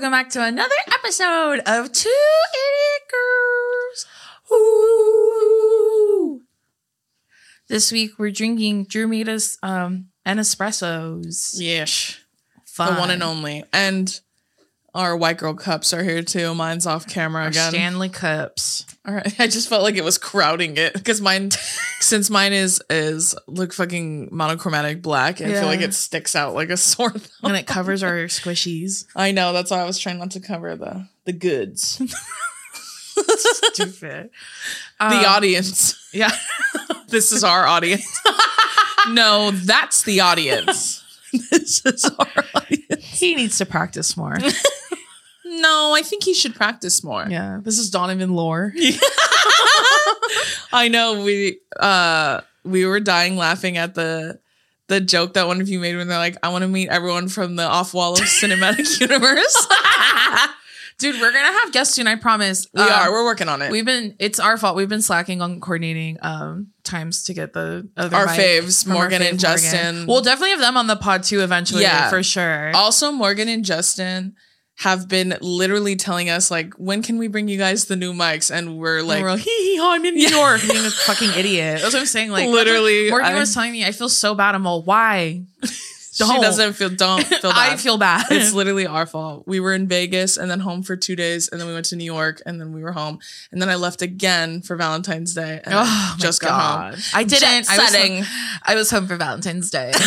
welcome back to another episode of Two Idiot Girls. Ooh. This week we're drinking Drew um an espressos. Yes. Fun. The one and only. And our white girl cups are here too. Mine's off camera Our again. Stanley cups. All right. I just felt like it was crowding it because mine, since mine is is look fucking monochromatic black, I Yeah. feel like it sticks out like a sore thumb. And it covers our squishies. I know. That's why I was trying not to cover the the goods. Stupid. the Um, audience. Yeah. This is our audience. no, that's the audience. this is our audience. he needs to practice more. No, I think he should practice more. yeah. This is Donovan lore. I know we uh we were dying laughing at the the joke that one of you made when they're like, I want to meet everyone from the Afualo cinematic universe. Dude, we're gonna have guests soon, I promise. we Um, are, we're working on it. We've been it's our fault. We've been slacking on coordinating um times to get the other Our faves, from our Morgan fave and Justin. We'll definitely have them on the pod too eventually, Yeah. for sure. also, Morgan and Justin have been literally telling us like, when can we bring you guys the new mics? And we're like, and we're like, hee hee, I'm in New York, being a fucking idiot. That's what I'm saying. Like Literally, Morgan was telling me, I feel so bad. I'm all, why? she Don't. doesn't feel don't feel bad. I feel bad. it's literally our fault. We were in Vegas and then home for two days, and then we went to New York, and then we were home, and then I left again for Valentine's Day, and Oh just got home. I didn't. I was, home, I was home for Valentine's Day.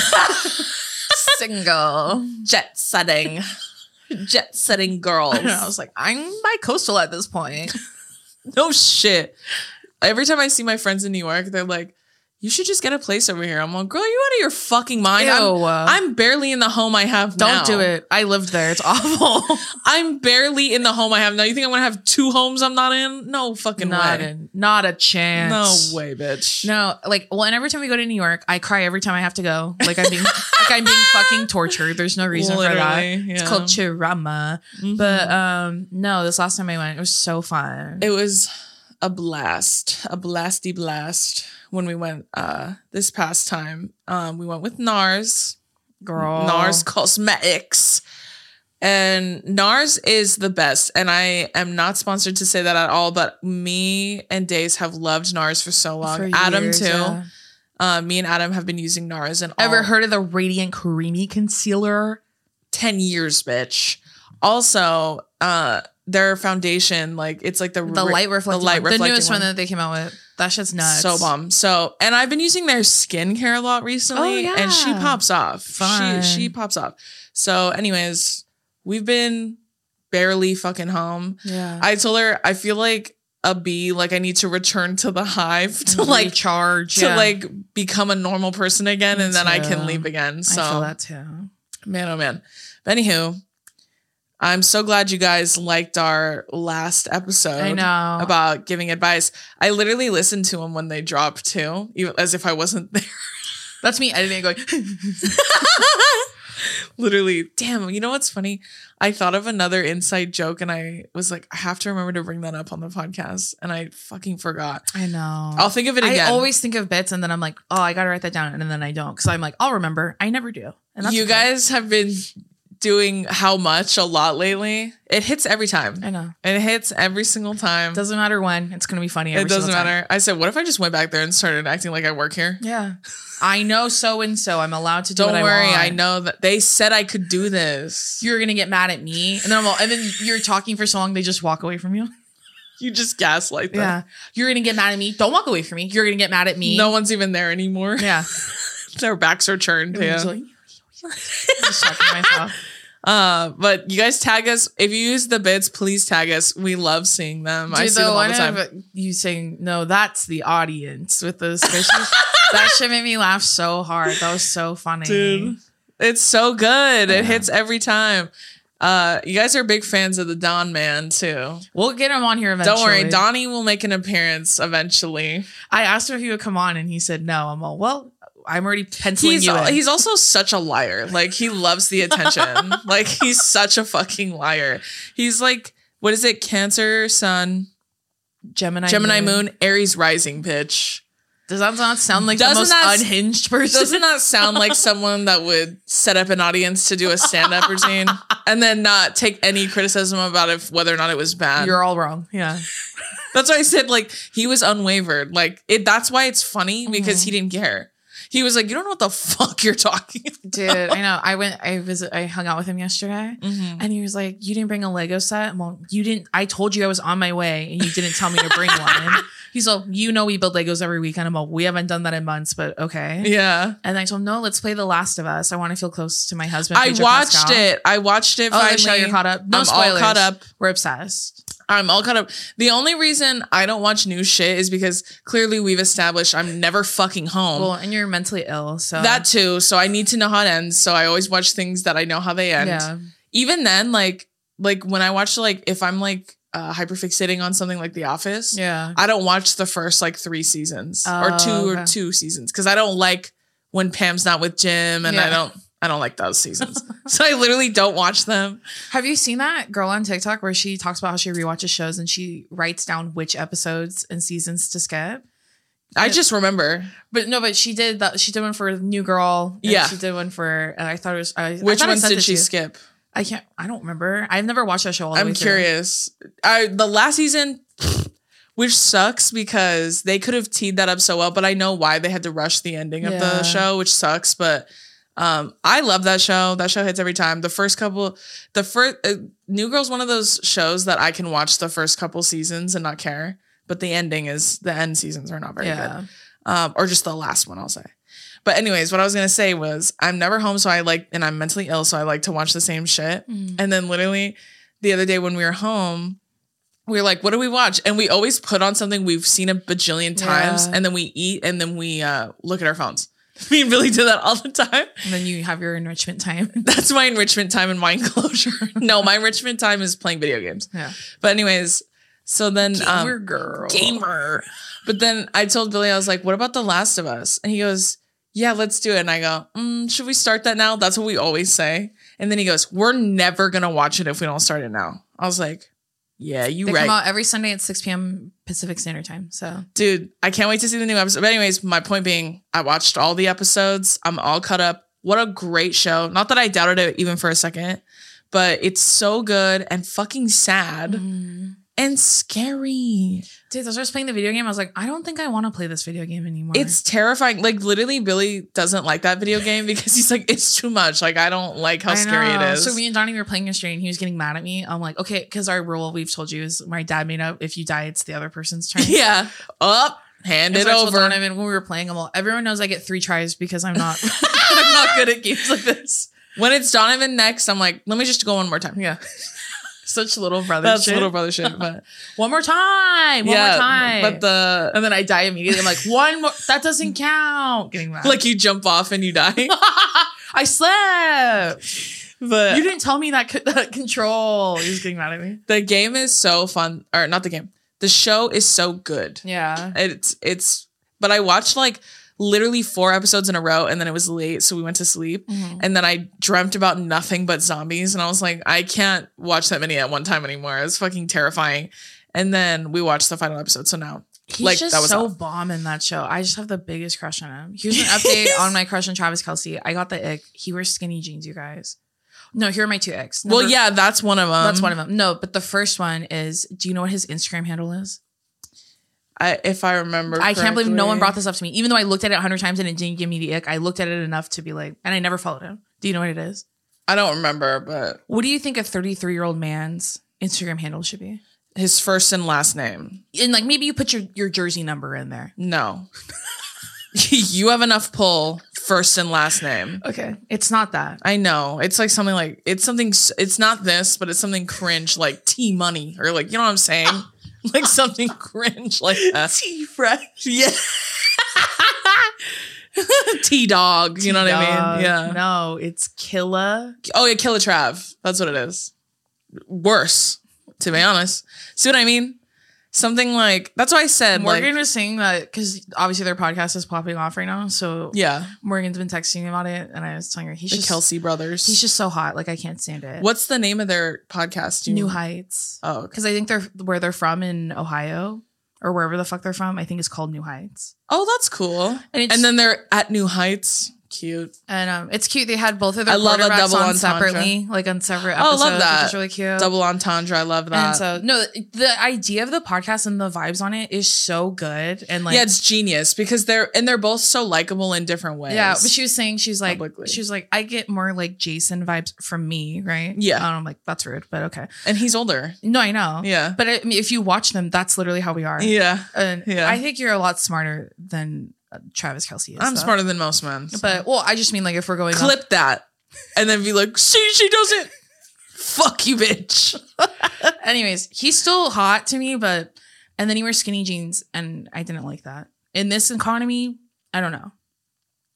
Single. jet setting, jet setting girls. And I was like, I'm by coastal at this point. no shit. Every time I see my friends in New York, they're like, "You should just get a place over here." I'm like, "Girl, you out of your fucking mind? I'm, I'm barely in the home I have Don't now. do it. I lived there. It's awful. I'm barely in the home I have now. You think I'm gonna have two homes I'm not in? No fucking not way. a, not a chance. No way, bitch. No, like well, and every time we go to New York, I cry every time I have to go. Like I'm being like I'm being fucking tortured. There's no reason for that. Literally, It's yeah. called trauma. Mhm. But um no, this last time I went, it was so fun. It was a blast, a blasty blast when we went uh this past time. Um we went with NARS, Girl. NARS Cosmetics. And NARS is the best. And I am not sponsored to say that at all, but me and Days have loved NARS for so long. For Adam years, too. yeah. Uh, me and Adam have been using NARS and Ever heard of the Radiant Creamy Concealer? 10 years, bitch. Also, uh their foundation, like it's like the The ri- light reflecting, the light one. the reflecting newest one. that they came out with. That shit's nuts. So bomb. So, and I've been using their skincare a lot recently, Oh, and she pops off. Fun. She she pops off. So, anyways, we've been barely fucking home. Yeah. I told her I feel like a bee. Like I need to return to the hive to like charge to yeah. like become a normal person again, Me and then I can leave again. So I feel that too. man, oh man. But anywho, I'm so glad you guys liked our last episode I know. about giving advice. I literally listened to them when they dropped too, even as if I wasn't there. That's me editing it going, literally, damn. You know what's funny? I thought of another inside joke, and I was like, I have to remember to bring that up on the podcast, and I fucking forgot. I know. I'll think of it again. I always think of bits and then I'm like, oh, I gotta write that down, and then I don't because I'm like, I'll remember. I never do. And that's you okay. guys have been doing how much a lot lately. It hits every time. I know. It hits every single time. Doesn't matter when. It's gonna be funny. Every it doesn't time. matter. I said, what if I just went back there and started acting like I work here? Yeah. I know so and so. I'm allowed to do Don't worry, I I, know that they said I could do this. You're gonna get mad at me, and then I'm all, and then you're talking for so long, they just walk away from you. You just gaslight them. Yeah. You're gonna get mad at me. Don't walk away from me. You're gonna get mad at me. No one's even there anymore. Yeah. Their backs are turned. Yeah. just talking to myself. Uh, but you guys tag us if you use the bits. Please tag us. We love seeing them. I Dude, see them all one the time. of you saying no, that's the audience with those fishes. that shit made me laugh so hard. That was so funny, Dude, it's so good. Yeah. It hits every time. Uh, you guys are big fans of the Don Man too. We'll get him on here eventually. Don't worry, Donnie will make an appearance eventually. I asked him if he would come on, and he said no. I'm all well. I'm already penciling He's you in. he's also such a liar. Like he loves the attention. like he's such a fucking liar. He's like, what is it? Cancer, Sun, Gemini, Gemini Moon, Aries rising, bitch. Does that not sound like Doesn't the most that- unhinged person? Doesn't that sound like someone that would set up an audience to do a stand-up routine and then not take any criticism about if whether or not it was bad? You're all wrong. Yeah. That's why I said like he was unwavered. Like it. That's why it's funny because mm-hmm. he didn't care. He was like, "You don't know what the fuck you're talking." about." Dude, I know. I went, I visit, I hung out with him yesterday Mhm. and he was like, You didn't bring a Lego set? Well, you didn't, I told you I was on my way and you didn't tell me to bring one. He's like, You know, we build Legos every weekend. I'm like, We haven't done that in months, but okay. Yeah, And I told him, No, let's play The Last of Us. I want to feel close to my husband. I Pedro watched Pascal. it. I watched it. Oh, finally. you're caught up. No I'm spoilers. all caught up. We're obsessed. I'm all caught up. The only reason I don't watch new shit is because clearly we've established I'm never fucking home. Well, and you're mentally ill. So that too. So I need to know how it ends. So I always watch things that I know how they end. yeah. Even then, like like when I watch like if I'm like uh, hyperfixating on something like The Office, Yeah. I don't watch the first like three seasons or two okay. or two seasons because I don't like when Pam's not with Jim and I don't I don't like those seasons. so I literally don't watch them. Have you seen that girl on TikTok where she talks about how she rewatches shows and she writes down which episodes and seasons to skip? I just remember But no, but she did that. She did one for New Girl. Yeah. she did one for. And I thought it was. I, which I ones did she skip. I can't. I don't remember. I've never watched that show. All the I'm curious. I the last season, which sucks because they could have teed that up so well, but I know why they had to rush the ending of the show, which sucks. But um, I love that show. That show hits every time. The first couple, the first uh, New Girl's one of those shows that I can watch the first couple seasons and not care, but the ending is the end seasons are not very good um, or just the last one, I'll say. But anyways, what I was gonna say was I'm never home, so I like, and I'm mentally ill, so I like to watch the same shit. Mm. And then literally the other day when we were home, we were like, "What do we watch?" And we always put on something we've seen a bajillion times, Yeah. and then we eat, and then we uh, look at our phones. Me and Billy do that all the time. And then you have your enrichment time. That's my enrichment time and mind closure. no, my enrichment time is playing video games. yeah. But anyways, so then um, Gamer girl. gamer. But then I told Billy, I was like, what about The Last of Us? And he goes, yeah, let's do it. And I go, mm, should we start that now? That's what we always say. And then he goes, we're never going to watch it if we don't start it now. I was like, yeah, you They right. come out every Sunday at 6 p.m. Pacific Standard Time. So Dude, I can't wait to see the new episode. But anyways, my point being, I watched all the episodes. I'm all caught up. What a great show. Not that I doubted it even for a second, but it's so good and fucking sad mm. And scary. Dude, as I was playing the video game, I was like, I don't think I want to play this video game anymore. It's terrifying. Like literally, Billy doesn't like that video game because he's like, it's too much. Like I don't like how I scary it know. is. So me and Donnie were playing yesterday, and he was getting mad at me. I'm like, okay, because our rule we've told you is my dad made up. If you die, it's the other person's turn. yeah, up, hand And it so over. Donovan when we were playing, I'm all, everyone knows I get three tries because I'm not, I'm not good at games like this. When it's Donovan next, I'm like, let me just go one more time. Yeah, such little brother. That's shit. little brother shit. But One more time. One yeah, more time. but the and then I die immediately. I'm like, one more. That doesn't count. Getting mad. like you jump off and you die. I slept. but You didn't tell me that, that control. He was getting mad at me. the game is so fun, or not the game. The show is so good. Yeah. It's it's. But I watched like literally four episodes in a row, and then it was late, so we went to sleep. Mm-hmm. And then I dreamt about nothing but zombies, and I was like, I can't watch that many at one time anymore. It's fucking terrifying. And then we watched the final episode, so now He's like just that was so off. bomb in that show. I just have the biggest crush on him. Here's an update on my crush on Travis Kelce. I got the ick. He wears skinny jeans, you guys. No, here are my two icks. well, yeah, that's one of them. that's one of them. No, but the first one is do you know what his Instagram handle is? I, if I remember, I can't believe no one brought this up to me. Even though I looked at it a hundred times and it didn't give me the ick, I looked at it enough to be like, and I never followed him. Do you know what it is? I don't remember, but What do you think a 33 year old man's Instagram handle should be? his first and last name. And like maybe you put your, your jersey number in there. No, you have enough pull. First and last name. Okay. It's not that. I know. It's like something like it's something. It's not this, but it's something cringe like T money or like you know what I'm saying. like something cringe like that. T fresh. Yeah. T dog. You know what I mean? Yeah. No, it's Killa. Oh yeah, Killa Trav. That's what it is. Worse, to be honest. See what I mean? Something like that's why I said Morgan like was saying that because obviously their podcast is popping off right now. So yeah, Morgan's been texting me about it, and I was telling her he's the just Kelce brothers. he's just so hot. Like I can't stand it. What's the name of their podcast? You- New Heights? Oh, okay. Because I think they're where they're from in Ohio or wherever the fuck they're from. I think it's called New Heights. Oh, that's cool. And, it's, And then they're at New Heights. Cute. and um, it's cute. They had both of their I love a double on entendre. separately, like on separate Oh, I love that. is really cute. Double entendre. I love that. and so no, the idea of the podcast and the vibes on it is so good. And like yeah, it's genius because they're and they're both so likable in different ways. Yeah, but she was saying she's like Publicly. she was like I get more like Jason vibes from me, right? Yeah. and I'm like that's rude, but okay. and he's older. No, I know. Yeah. but I mean, if you watch them, that's literally how we are. Yeah. and Yeah. I think you're a lot smarter than Travis Kelce is. I'm though. smarter than most men. so. but well, I just mean like if we're going clip that and then be like, see, she doesn't. Fuck you, bitch. Anyways, he's still hot to me, but and then he wears skinny jeans, and I didn't like that. In this economy, I don't know.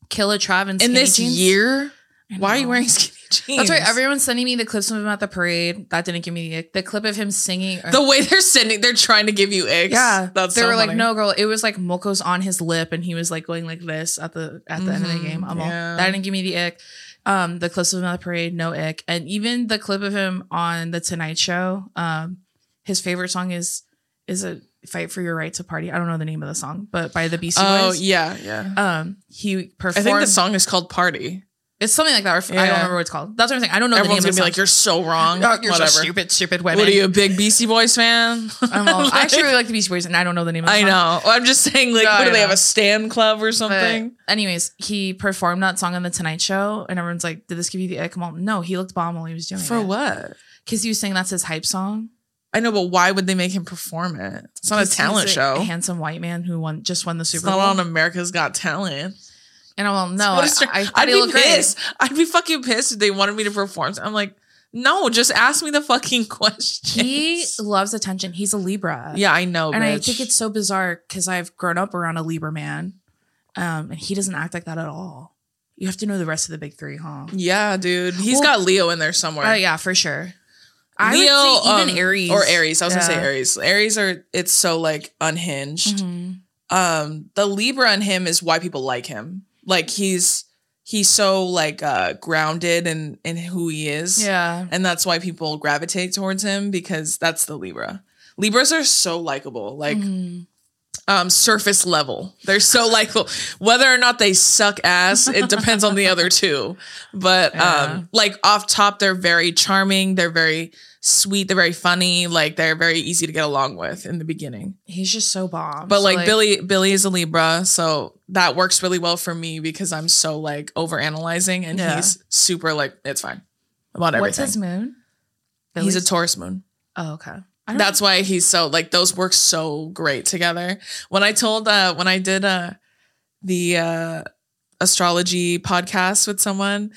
Killa Trav In skinny this jeans? year, I why are you know. wearing skinny That's right. Everyone's sending me the clips of him at the parade. That didn't give me the ick. The clip of him singing. the way they're sending, they're trying to give you icks. yeah, that's they so were like, funny. "No, girl." It was like Moko's on his lip, and he was like going like this at the at the end of the Mhm, game. I'm all, that didn't give me the ick. Um, the clips of him at the parade, no ick, and even the clip of him on the Tonight Show. Um, his favorite song is is a "Fight for Your Right to Party." I don't know the name of the song, but by the Beastie Oh Boys. yeah, yeah. Um, he I think the song is called "Party." It's something like that. Or I Yeah. don't remember what it's called. That's what I'm saying. I don't know Everyone's the gonna name be of like, "You're so wrong." You're so Whatever. stupid, stupid women. What are you, a big Beastie Boys fan? I'm all, I actually really like the Beastie Boys, and I don't know the name of the I song. know. I'm just saying, like, No, what I do they know. have a stand club or But something? anyways, he performed that song on the Tonight Show, and everyone's like, "Did this give you the ick?" No, he looked bomb while he was doing For it. For what? Because he was saying that's his hype song. I know, but why would they make him perform it? It's not a talent show. A handsome white man who won just won the It's Super not Bowl. on America's Got Talent. And I'm all, no, I, I I'd be looked great. pissed. I'd be fucking pissed if they wanted me to perform. I'm like, no, just ask me the fucking question. He loves attention. He's a Libra. yeah, I know, and I think it's so bizarre because I've grown up around a Libra man, um, and he doesn't act like that at all. You have to know the rest of the big three, huh? yeah, dude. He's Well- got Leo in there somewhere. Uh, yeah, for sure. I Leo, even um, Aries or Aries. I was gonna say Aries. Aries are it's so like unhinged. Mhm. um the libra in him is why people like him like he's he's so like uh grounded in in who he is Yeah. and that's why people gravitate towards him because that's the libra libras are so likable like Mhm. um surface level they're so likable whether or not they suck ass it depends on the other two but Yeah. um like off top they're very charming they're very sweet they're very funny like they're very easy to get along with in the beginning He's just so bomb. but So, like, Billy, Billy is a Libra, so that works really well for me because I'm so like over analyzing, and Yeah. he's super like it's fine about everything. what's his moon? he's a Taurus moon. Oh, okay. That's why he's so like those work so great together. When I told uh when I did uh the uh astrology podcast with someone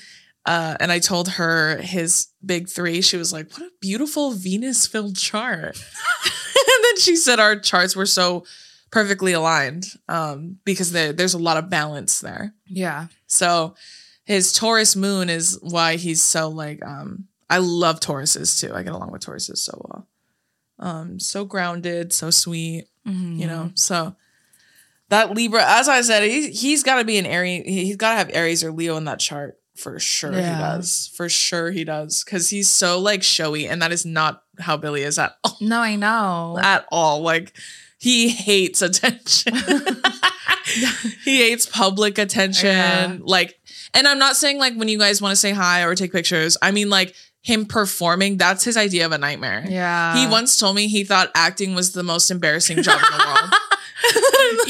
uh and I told her his big 3 she was like what a beautiful Venus filled chart. and then she said our charts were so perfectly aligned um because there there's a lot of balance there. yeah. So his Taurus moon is why he's so like um I love Tauruses too. I get along with Tauruses so well. Um so grounded, so sweet, Mhm. you know. So that Libra, as I said, he he's got to be an Aries. He's got to have Aries or Leo in that chart for sure. He does. For sure he does cuz he's so like showy and that is not how Billy is at all. No, I know. At all. Like he hates attention. he hates public attention. Yeah. Like, and I'm not saying like when you guys want to say hi or take pictures. I mean like him performing. That's his idea of a nightmare. yeah. He once told me he thought acting was the most embarrassing job in the world.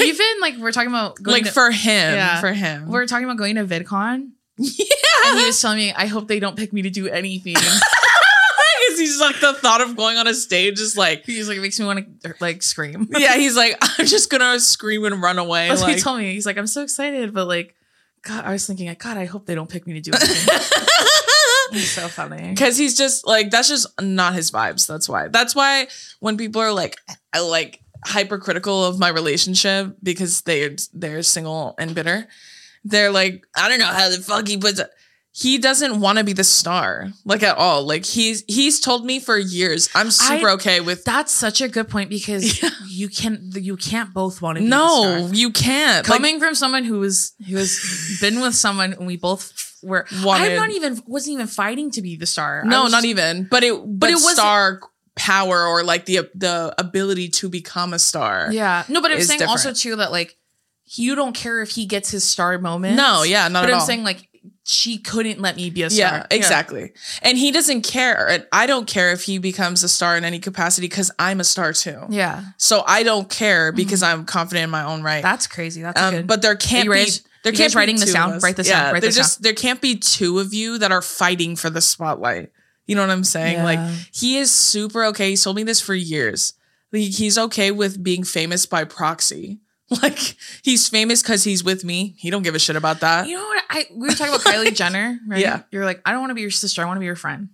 even like we're talking about going like to, for him, Yeah. for him. we're talking about going to VidCon, yeah, and he was telling me, I hope they don't pick me to do anything. because he's like the thought of going on a stage is like, He's like, it makes me want to like scream. yeah, he's like, I'm just gonna scream and run away. That's what he told me. He's like, I'm so excited, but like, God, I was thinking, like, God, I hope they don't pick me to do anything. He's so funny. because he's just like that's just not his vibes. That's why. That's why when people are like, I like hypercritical of my relationship because they they're single and bitter, they're like, I don't know how the fuck he puts. He doesn't want to be the star, like at all. Like he's he's told me for years. I'm super I- okay with. That's such a good point because Yeah. you can you can't both want to be the No, you can't. Like, Coming from someone who was who has been with someone and we both were Wanted- I'm not even wasn't even fighting to be the star. No, not just- even. But it but, it it wasn't- star power or like the the ability to become a star. Yeah. No, but I'm saying also too that like you don't care if he gets his star moment. No, yeah, not but at I'm all. saying like she couldn't let me be a star. Yeah, exactly. And he doesn't care. And I don't care if he becomes a star in any capacity because I'm a star too. Yeah. So I don't care because I'm confident in my own right. That's crazy. That's Um, good. but there can't be. guys- there can't be writing this two down? of us. Write this yeah. Write this just there can't be two of you that are fighting for the spotlight. You know what I'm saying? Yeah. Like he is super okay. He's told me this for years. Like, he's okay with being famous by proxy. Like he's famous because he's with me. He don't give a shit about that. you know what? I we were talking about Kylie Jenner, right? Yeah. You're like, I don't want to be your sister. I want to be your friend.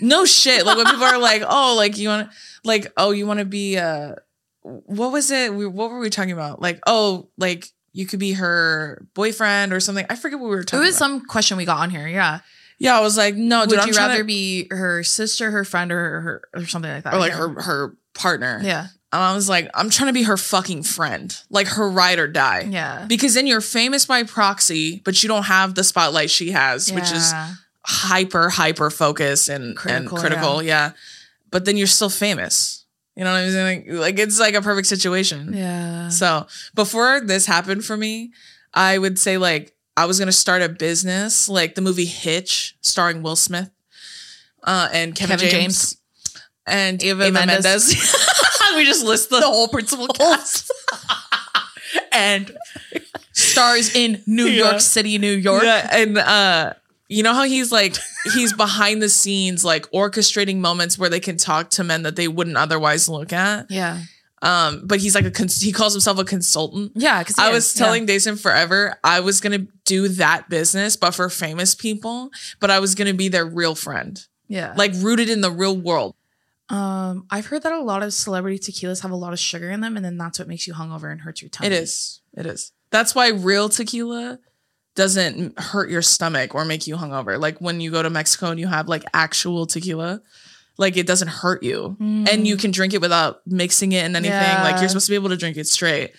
No shit. Like when people are like, oh, like you want like, oh, you want to be, uh, what was it? We, what were we talking about? Like, oh, like you could be her boyfriend or something. I forget what we were talking. It was about. some question we got on here. Yeah. yeah, I was like, no, dude, Would I'm you rather to, be her sister, her friend, or her or something like that? or like her, her partner. Yeah. And I was like, I'm trying to be her fucking friend, like her ride or die. Yeah. Because then you're famous by proxy, but you don't have the spotlight she has, which is hyper, hyper focus and Critical, and critical. Yeah. But then you're still famous. You know what I'm saying? Like, like it's like a perfect situation. yeah. So before this happened for me, I would say like I was gonna start a business, like the movie Hitch, starring Will Smith, uh, and Kevin, Kevin James, James. and Eva Eva, Mendes. Mendes. we just list the, whole principal cast. and stars in New Yeah. York City, New York. Yeah, and uh, you know how he's like he's behind the scenes, like orchestrating moments where they can talk to men that they wouldn't otherwise look at. Yeah. Um, but he's like a cons- he calls himself a consultant. Yeah. Because I was telling Deison forever I was gonna do that business, but for famous people. But I was gonna be their real friend, Yeah. like rooted in the real world. Um, I've heard that a lot of celebrity tequilas have a lot of sugar in them, and then that's what makes you hungover and hurts your tummy. It is. It is. That's why real tequila doesn't hurt your stomach or make you hungover. Like when you go to Mexico and you have like actual tequila, like it doesn't hurt you. And you can drink it without mixing it in anything. Like you're supposed to be able to drink it straight.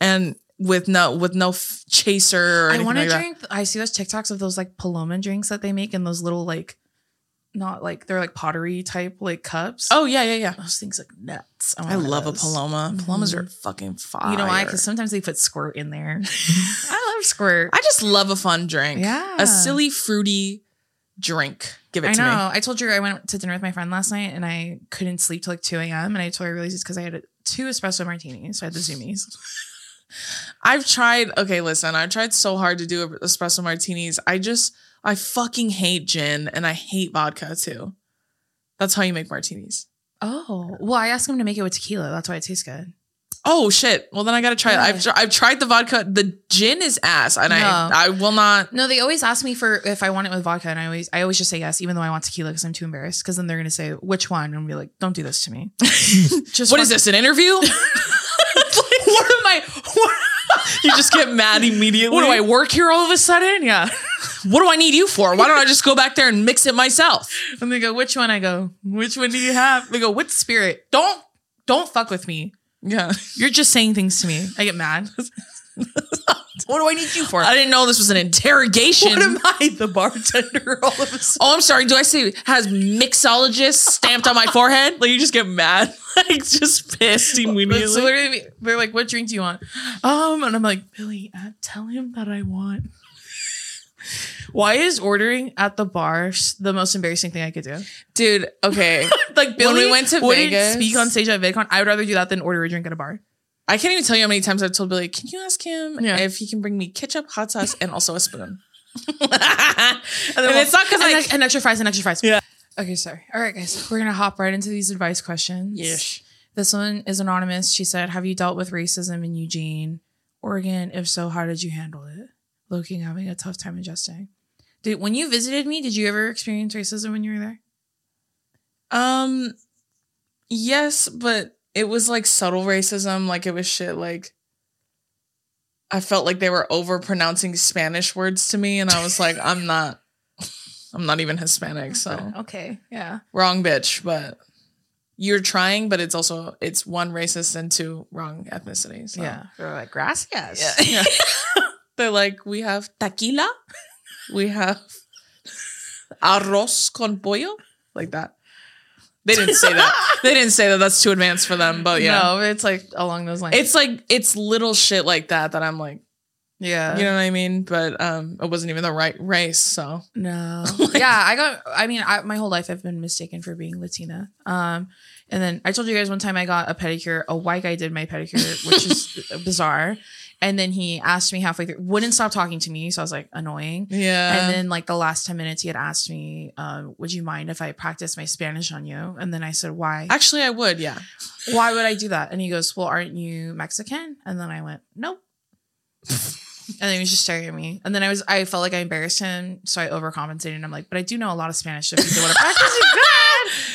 And with no with no f- chaser or I want to like that. drink. I see those TikToks of those like Paloma drinks that they make in those little like, not like they're like pottery type like cups. Oh yeah, yeah, yeah. those things look nuts. I of love a. Paloma. Palomas Mhm. are fucking fire. You know why? Because sometimes they put squirt in there. I love squirt. I just love a fun drink. Yeah. A silly fruity drink. Give it I to know. me. I told you I went to dinner with my friend last night and I couldn't sleep till like 2 a.m. And I told her I realized it's because I had two espresso martinis. So I had the zoomies. I've tried. Okay, listen. I've tried so hard to do espresso martinis. I just, I fucking hate gin and I hate vodka too. That's how you make martinis. Oh, well, I asked him to make it with tequila. That's why it tastes good. Oh shit! Well, then I gotta try it. I've I've tried the vodka. The gin is ass, and No. I I will not. No, they always ask me for if I want it with vodka, and I always I always just say yes, even though I want tequila because I'm too embarrassed. Because then they're gonna say which one, and I'm be like, don't do this to me. just What is this? An interview? what am I? What, you just get mad immediately. what do I work here all of a sudden? Yeah. What do I need you for? Why don't I just go back there and mix it myself? And they go, which one? I go, which one do you have? They go, what spirit? Don't don't fuck with me. Yeah. You're just saying things to me. I get mad. what do I need you for? I didn't know this was an interrogation. what am I, the bartender? All of a sudden. Oh, I'm sorry. Do I say has mixologist stamped on my forehead? Like you just get mad, like just pissed immediately. So literally, they're like, "What drink do you want?" Um, and I'm like, "Billy, uh, tell him that I want." Why is ordering at the bar the most embarrassing thing I could do? Dude, okay. Like Billy we went to Vegas- speak on stage at VidCon. I would rather do that than order a drink at a bar. I can't even tell you how many times I've told Billy, can you ask him Yeah. if he can bring me ketchup, hot sauce, and also a spoon? and, And, it's not because I. ex- and extra fries and extra fries. Yeah. Okay, sorry. All right, guys, we're gonna hop right into these advice questions. Yes. This one is anonymous. She said, "Have you dealt with racism in Eugene, Oregon? If so, how did you handle it?" Looking having a tough time adjusting. Did when you visited me, did you ever experience racism when you were there? Um, yes, but it was like subtle racism. Like it was shit. Like I felt like they were over pronouncing Spanish words to me, and I was like, I'm not. I'm not even Hispanic, so okay, yeah. wrong bitch. But you're trying, but it's also it's one racist and two wrong ethnicities. So. Yeah. They're like, gracias. Yeah. They're like, we have tequila, we have arroz con pollo, like that. They didn't say that. they didn't say that. That's too advanced for them. But yeah, No, it's like along those lines. it's like it's little shit like that that I'm like, yeah. you know what I mean. But um, it wasn't even the right race. So No. yeah, I got I mean, I, my whole life I've been mistaken for being Latina. Um and then I told you guys one time I got a pedicure, a white guy did my pedicure, which is bizarre. And then he asked me halfway through, wouldn't stop talking to me, so I was like annoying. yeah, And then like the last 10 minutes he had asked me, um, would you mind if I practice my Spanish on you? And then I said, why? actually, I would. Yeah, Why would I do that? And he goes, well, aren't you Mexican? And then I went, nope. and then he was just staring at me. And then I was, I felt like I embarrassed him. So I overcompensated. And I'm like, but I do know a lot of Spanish. So if you want to practice.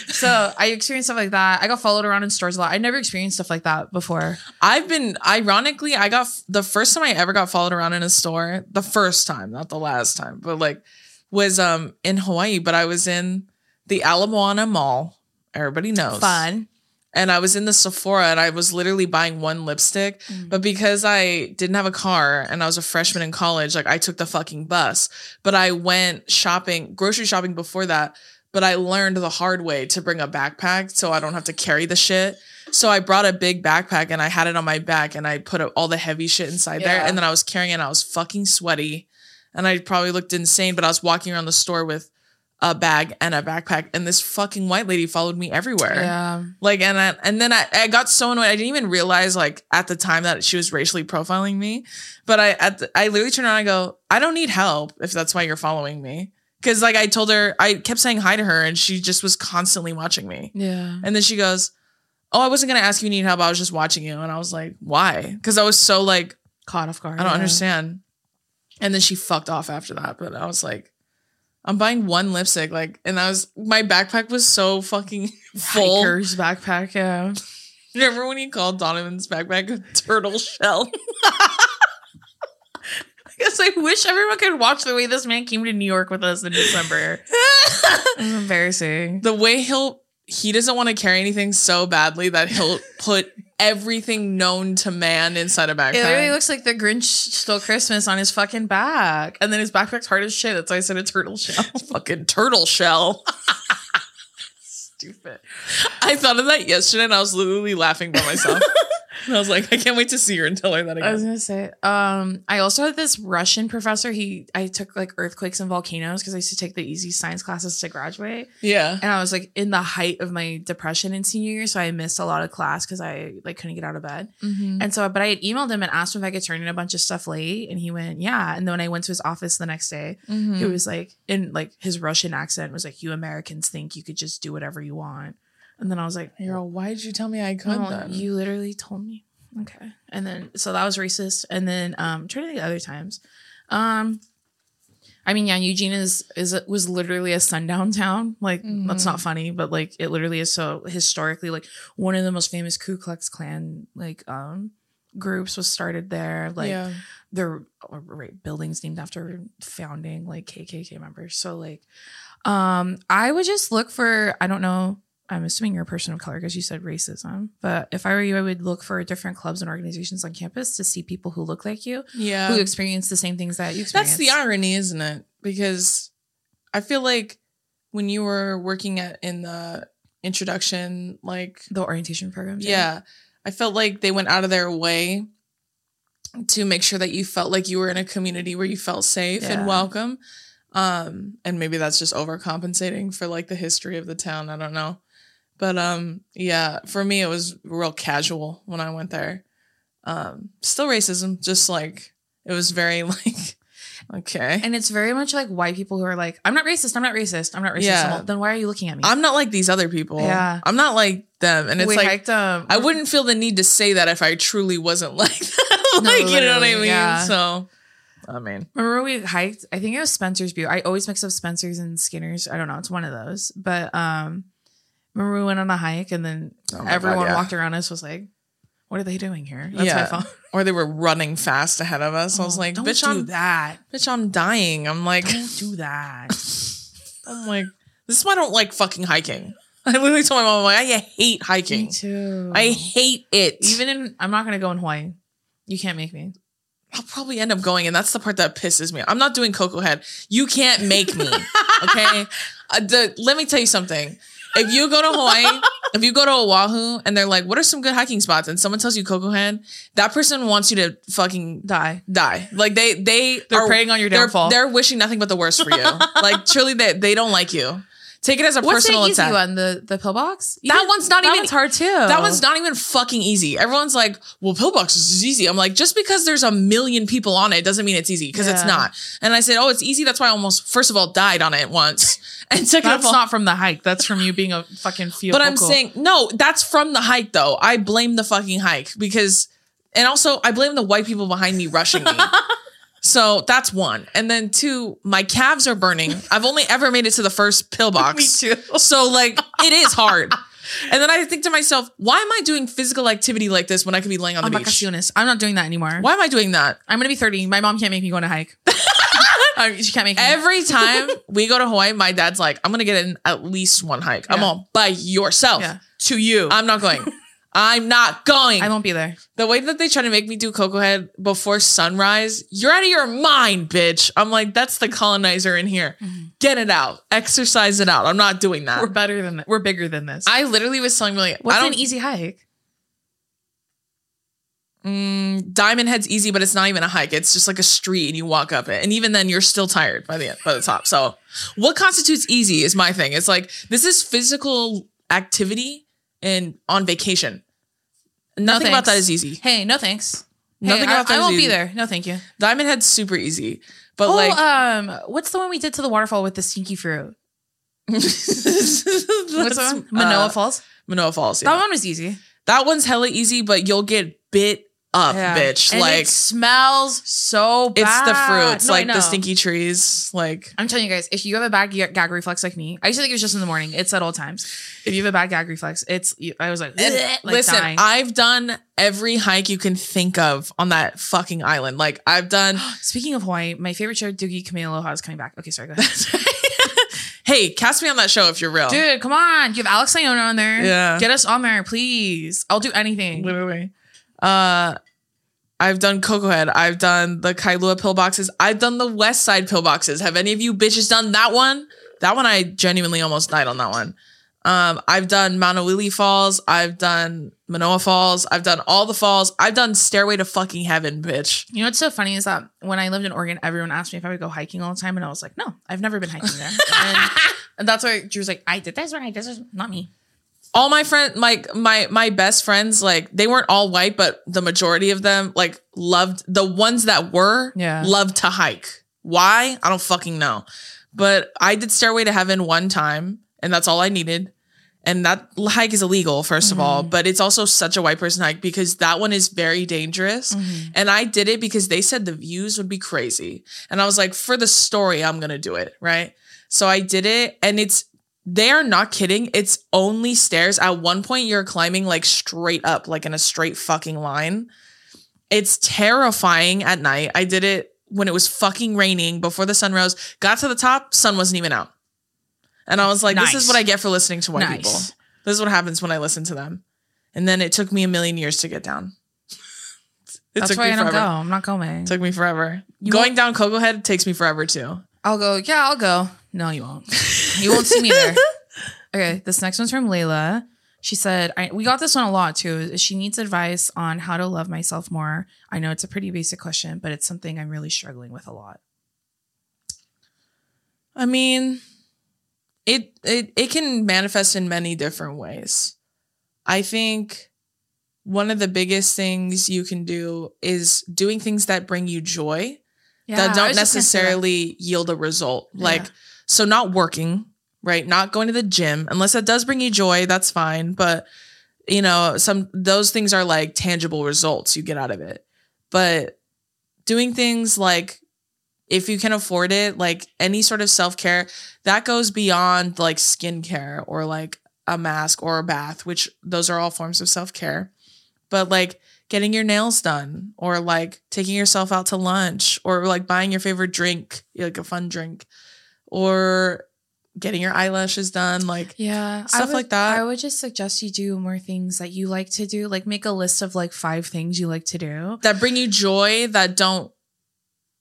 So I experienced stuff like that. I got followed around in stores a lot. I never experienced stuff like that before. I've been ironically, I got the first time I ever got followed around in a store, the first time, not the last time, but like was um in Hawaii, but I was in the Ala Moana Mall. Everybody knows. Fun. And I was in the Sephora and I was literally buying one lipstick. Mm. But because I didn't have a car and I was a freshman in college, like I took the fucking bus. But I went shopping, grocery shopping before that. But I learned the hard way to bring a backpack so I don't have to carry the shit. So I brought a big backpack and I had it on my back and I put all the heavy shit inside there. And then I was carrying it and I was fucking sweaty. And I probably looked insane, but I was walking around the store with a bag and a backpack. And this fucking white lady followed me everywhere. Yeah. Like and I, and then I, I got so annoyed. I didn't even realize like at the time that she was racially profiling me. But I at the, I literally turned around and I go, I don't need help if that's why you're following me. Cause like I told her, I kept saying hi to her and she just was constantly watching me. Yeah. And then she goes, Oh, I wasn't gonna ask you you need help. I was just watching you. And I was like, why? Because I was so like, Caught off guard. I don't yeah. understand. And then she fucked off after that. But I was like, I'm buying one lipstick, like, and I was my backpack was so fucking full. Hiker's backpack. Yeah. Remember when you called Donovan's backpack a turtle shell? I guess I wish everyone could watch the way this man came to New York with us in December. It was embarrassing. the way he'll he doesn't want to carry anything so badly that he'll put everything known to man inside a backpack. It literally looks like the Grinch stole Christmas on his fucking back. And then his backpack's hard as shit. That's why I said a turtle shell. fucking turtle shell. Stupid. I thought of that yesterday and I was literally laughing by myself. and I was like, I can't wait to see her and tell her that again. I was gonna say, um, I also had this Russian professor. He I took like earthquakes and volcanoes because I used to take the easy science classes to graduate. Yeah. And I was like in the height of my depression in senior year. So I missed a lot of class because I like couldn't get out of bed. Mm-hmm. And so, but I had emailed him and asked him if I could turn in a bunch of stuff late. And he went, yeah. And then when I went to his office the next day, Mm-hmm. it was like in like his Russian accent was like, you Americans think you could just do whatever you want. And then I was like, all, why did you tell me I could "Oh, then? you literally told me. Okay. And then so that was racist. And then um trying to think of other times. Um I mean, yeah, Eugene is is was literally a sundown town. Like that's not funny, but like it literally is. So historically, like one of the most famous Ku Klux Klan like um groups was started there. Like yeah. there are right, buildings named after founding like KKK members. So like, um, I would just look for I don't know. I'm assuming you're a person of color because you said racism. But if I were you, I would look for different clubs and organizations on campus to see people who look like you, Yeah. who experience the same things that you experience. That's the irony, isn't it? Because I feel like when you were working at in the introduction, like the orientation programs. yeah, I felt like they went out of their way to make sure that you felt like you were in a community where you felt safe Yeah. and welcome. Um, and maybe that's just overcompensating for like the history of the town. I don't know. But um, yeah, for me it was real casual when I went there. Um, still racism, just like it was very like okay. And it's very much like white people who are like, I'm not racist, I'm not racist, I'm not racist. Yeah. Then why are you looking at me? I'm not like these other people. Yeah. I'm not like them. And it's we like um I wouldn't feel the need to say that if I truly wasn't like them. like, you know what I mean? yeah. So I mean, Remember we hiked? I think it was Spencer's View. I always mix up Spencer's and Skinner's. I don't know. It's one of those. But um, remember we went on a hike and then Oh everyone God, yeah. walked around us was like, "What are they doing here?" That's Yeah. my phone. or they were running fast ahead of us. I was like, Oh, don't bitch, do I'm that. bitch, I'm dying. I'm like, Don't do that. I'm like, this is why I don't like fucking hiking. I literally told my mom, I'm like, I hate Me hiking. too. I hate it. even in. I'm not gonna go in Hawaii. You can't make me. I'll probably end up going, and that's the part that pisses me. I'm not doing Koko Head. You can't make me. Okay. uh, the, let me tell you something. If you go to Hawaii, if you go to Oahu and they're like, what are some good hiking spots? And someone tells you Koko Head, that person wants you to fucking Die. die. Like they they They're preying on your they're, downfall. they're wishing nothing but the worst for you. like truly they they don't like you. Take it as a What's the personal easy attack. one? The the pillbox? That one's not that even- one's hard too. That one's not even fucking easy. Everyone's like, well, pillbox is easy. I'm like, just because there's a million people on it doesn't mean it's easy because it's not. And I said, oh, it's easy. That's why I almost, first of all, died on it once. And second That's of all, not from the hike. That's from you being a fucking feel. but I'm saying, no, that's from the hike though. I blame the fucking hike because, and also I blame the white people behind me rushing me. so that's one. And then two, my calves are burning. I've only ever made it to the first pillbox. Me too. So like it is hard. And then I think to myself, why am I doing physical activity like this when I could be laying on Oh the my beach? Eunice, I'm not doing that anymore. Why am I doing that? I'm gonna be 30. My mom can't make me go on a hike. Oh, she can't make me. Every time we go to Hawaii, my dad's like, I'm gonna get in at least one hike. I'm all by yourself. yeah, to you. I'm not going. I'm not going. I won't be there. the way that they try to make me do Koko Head before sunrise, you're out of your mind, bitch. I'm like, that's the colonizer in here. Get it out. Exercise it out. I'm not doing that. We're better than that. We're bigger than this. I literally was telling Millie, What's I an don't, easy hike? Mm, Diamond Head's easy, but it's not even a hike. It's just like a street, and you walk up it, and even then, you're still tired by the end, by the top. So, what constitutes easy is my thing. It's like this is physical activity and on vacation. Nothing about that is easy. Hey, no thanks. Nothing hey, about that I, I is won't be there. No, thank you. Diamond Head's super easy, but oh, like um, what's the one we did to the waterfall with the stinky fruit? What's that one? Manoa uh, Falls. Manoa Falls. Yeah. That one was easy. That one's hella easy, but you'll get bit up, Yeah. bitch. And like it smells so bad. it's the fruits, No, like the stinky trees. Like I'm telling you guys, if you have a bad ga- gag reflex like me, I used to think it was just in the morning. It's at all times. If you have a bad gag reflex, it's I was like, like listen, dying. I've done every hike you can think of on that fucking island. Like I've done. Speaking of Hawaii, my favorite show, Doogie Kamealoha, is coming back. Okay, sorry, go ahead. hey, cast me on that show if you're real. Dude, come on. You have Alex Aiono on there. Yeah. Get us on there, please. I'll do anything. Literally. Uh, I've done Koko Head. I've done the Kailua pillboxes. I've done the West Side pillboxes. Have any of you bitches done that one? That one I genuinely almost died on that one. Um, I've done Maunawili Falls. I've done Manoa Falls. I've done all the falls. I've done Stairway to fucking Heaven, bitch. You know what's so funny is that when I lived in Oregon, everyone asked me if I would go hiking all the time, and I was like, no, I've never been hiking there. and, and that's why Drew's like, I did this right. This is not me. All my friend like my my best friends like they weren't all white but the majority of them like loved the ones that were Yeah. loved to hike. Why? I don't fucking know. But i did stairway to heaven one time and that's all i needed. And that hike is illegal 1st of all mm-hmm. but it's also such a white person hike because that one is very dangerous. Mm-hmm. And i did it because they said the views would be crazy. And i was like for the story i'm gonna do it right? So i did it and it's they are not kidding. It's only stairs. At one point, you're climbing like straight up, like in a straight fucking line. It's terrifying at night. I did it when it was fucking raining before the sun rose. Got to the top, sun wasn't even out. And I was like, this is what I get for listening to white Nice. people. This is what happens when I listen to them. And then it took me a million years to get down. It That's took why me I don't go. I'm not going. Took me forever. You Going down Koko Head takes me forever too. I'll go. Yeah, I'll go. No, you won't. You won't see me there. Okay, this next one's from Layla. She said, I, we got this one a lot too. She needs advice on how to love myself more. I know it's a pretty basic question, but it's something I'm really struggling with a lot. I mean, it it it can manifest in many different ways. I think one of the biggest things you can do is doing things that bring you joy that don't necessarily yield a result. Like Yeah. So not working, right? Not going to the gym unless that does bring you joy, that's fine, but you know, some those things are like tangible results you get out of it. But doing things like if you can afford it, like any sort of self care, that goes beyond like skincare or like a mask or a bath, which those are all forms of self care. But like getting your nails done or like taking yourself out to lunch or like buying your favorite drink, like a fun drink, or getting your eyelashes done, like Yeah, Stuff would- like that. I would just suggest you do more things that you like to do. Like make a list of like five things you like to do. that bring you joy that don't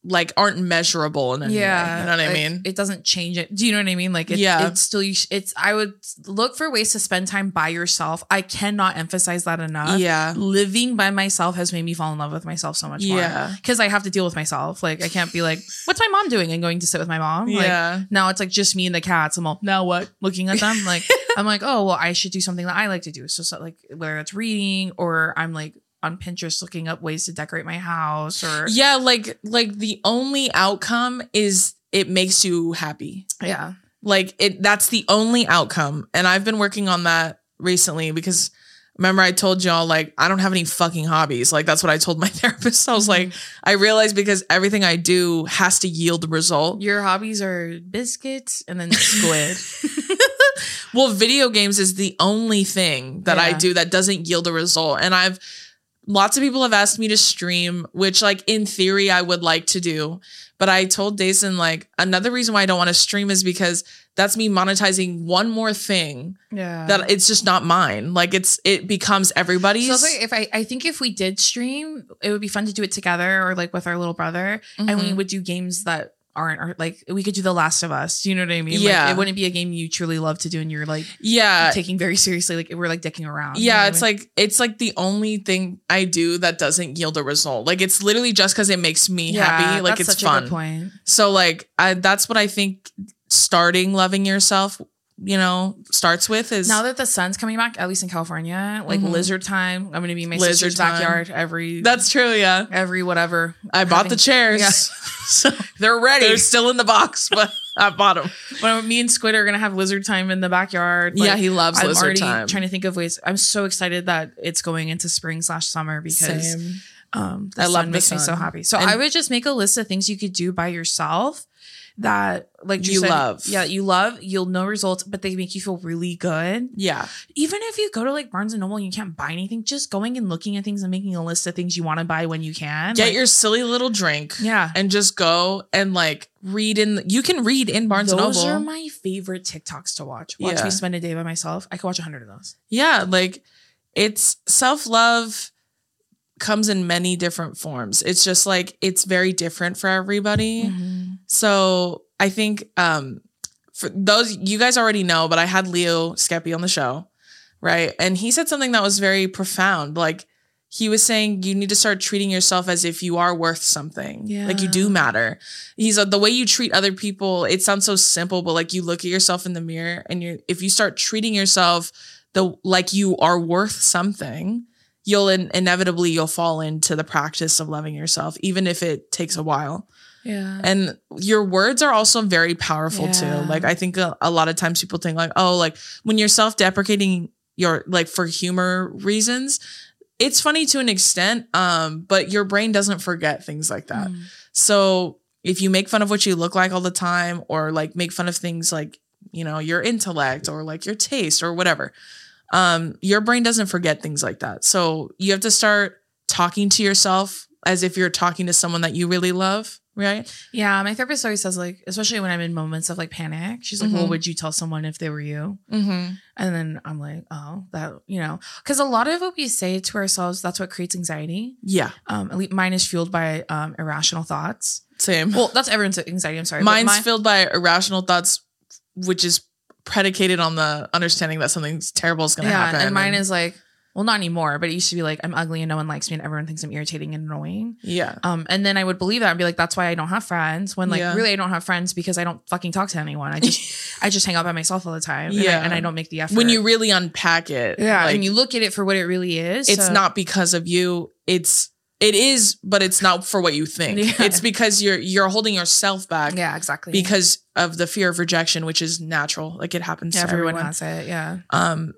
like aren't measurable in any way. yeah, You know what I like, mean? It doesn't change it. Do you know what I mean? Like, it, Yeah. it's still. It's. I would look for ways to spend time by yourself. I cannot emphasize that enough. yeah. living by myself has made me fall in love with myself so much more. Yeah. Because I have to deal with myself. Like I can't be like, what's my mom doing? And going to sit with my mom. Like Yeah. now it's like just me and the cats. I'm all, now what? Looking at them. Like I'm like, oh well, I should do something that I like to do. So, so like whether it's reading or I'm like on Pinterest looking up ways to decorate my house or Yeah, like like the only outcome is it makes you happy. yeah. Like it that's the only outcome. And I've been working on that recently because remember I told y'all like I don't have any fucking hobbies. Like that's what I told my therapist. I was mm-hmm. like I realized because everything I do has to yield a result. Your hobbies are biscuits and then squid. Well, video games is the only thing that I do that doesn't yield a result. And I've lots of people have asked me to stream, which like in theory I would like to do. But I told Deison like another reason why I don't want to stream is because that's me monetizing one more thing yeah. that it's just not mine. Like it's it becomes everybody's. So like if I, I think if we did stream, it would be fun to do it together or like with our little brother, and we Mhm. would do games that aren't or like we could do The Last of Us. Do you know what I mean? Yeah. like, it wouldn't be a game you truly love to do, and you're like yeah. taking very seriously. Like we're like dicking around. you know Yeah, it's I mean? like it's like the only thing I do that doesn't yield a result. Like it's literally just because it makes me happy. Like it's fun. good point. So like I that's what I think starting loving yourself, you know, starts with is Now that the sun's coming back, at least in California, like Mhm. lizard time. I'm gonna be in my Lizard sister's time. backyard every that's true, yeah. every whatever. I bought Having- the chairs. Yeah. so They're ready. they're still in the box, but I bought them. But me and Squid are gonna have lizard time in the backyard. yeah, he loves I'm lizard already time. trying to think of ways. I'm so excited that it's going into spring slash summer because Same. um, the I sun love makes me so happy. So And- I would just make a list of things you could do by yourself that like You said, love. Yeah, you love. You'll know results, but they make you feel really good. Yeah. Even if you go to like Barnes and Noble and you can't buy anything, just going and looking at things and making a list of things you want to buy when you can. Get Like, your silly little drink yeah. and just go and like read in you can read in Barnes and Noble. those are my favorite TikToks to watch. Watch Yeah. me spend a day by myself. I could watch a hundred of those. Yeah, like it's self love comes in many different forms. It's just like it's very different for everybody. Mm-hmm. So I think um for those you guys already know, but I had Leo Skepi on the show, right? And he said something that was very profound. Like he was saying you need to start treating yourself as if you are worth something. Yeah. Like you do matter. He's like the way you treat other people, it sounds so simple, but like you look at yourself in the mirror and you're if you start treating yourself the like you are worth something, you'll in, inevitably you'll fall into the practice of loving yourself, even if it takes a while. Yeah. And your words are also very powerful Yeah. too. Like I think a, a lot of times people think like, oh, like when you're self-deprecating, you're like for humor reasons, it's funny to an extent, um, but your brain doesn't forget things like that. Mm. So if you make fun of what you look like all the time, or like make fun of things like you know your intellect or like your taste or whatever, um, your brain doesn't forget things like that. So you have to start talking to yourself as if you're talking to someone that you really love, right? Yeah, my therapist always says like, especially when I'm in moments of like panic, she's like, Mhm. "What would you tell someone if they were you?" Mm-hmm. And then I'm like, "Oh, that you know," because a lot of what we say to ourselves, that's what creates anxiety. Yeah, Um, at least mine is fueled by um irrational thoughts. same. Well, that's everyone's anxiety. I'm sorry, Mine's mine- filled by irrational thoughts, which is predicated on the understanding that something's terrible is going to yeah, happen. and mine is like, well, not anymore, but it used to be like, I'm ugly and no one likes me, and everyone thinks I'm irritating and annoying. yeah, Um, and then I would believe that and be like, that's why I don't have friends. When like Yeah. really I don't have friends because I don't fucking talk to anyone. I just I just hang out by myself all the time. and I- Yeah. and I, don't make the effort. when you really unpack it, yeah, like, and you look at it for what it really is. it's so- not because of you. It's it is, but it's not for what you think. Yeah. It's because you're you're holding yourself back Yeah, exactly. because of the fear of rejection, which is natural. Like it happens Yeah, to everyone, everyone. has it. Yeah, Um,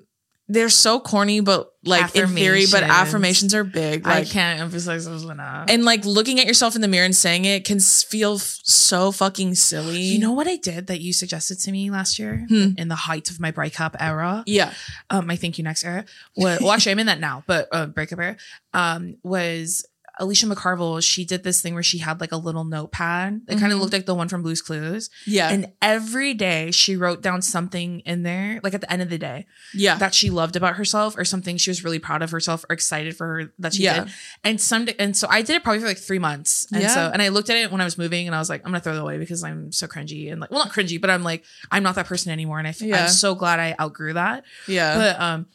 they're so corny, but like in theory, but Affirmations. are big. Like, I can't emphasize those enough. and like looking at yourself in the mirror and saying it can feel f- so fucking silly. you know what I did that you suggested to me last year Hmm. in the height of my breakup era? Yeah. um, my thank you next era. Was, well, actually, I'm in that now, but uh, breakup era um, was Alicia McCarvell, she did this thing where she had like a little notepad. It kind of looked like the one from Blue's Clues. Yeah. And every day she wrote down something in there, like at the end of the day, yeah. that she loved about herself or something she was really proud of herself or excited for her that she Yeah. did. And some and so I did it probably for like three months. And Yeah. so and I looked at it when I was moving and I was like, I'm gonna throw it away because I'm so cringy and like well not cringy, but I'm like, I'm not that person anymore. And I f- Yeah. I'm so glad I outgrew that. yeah. But um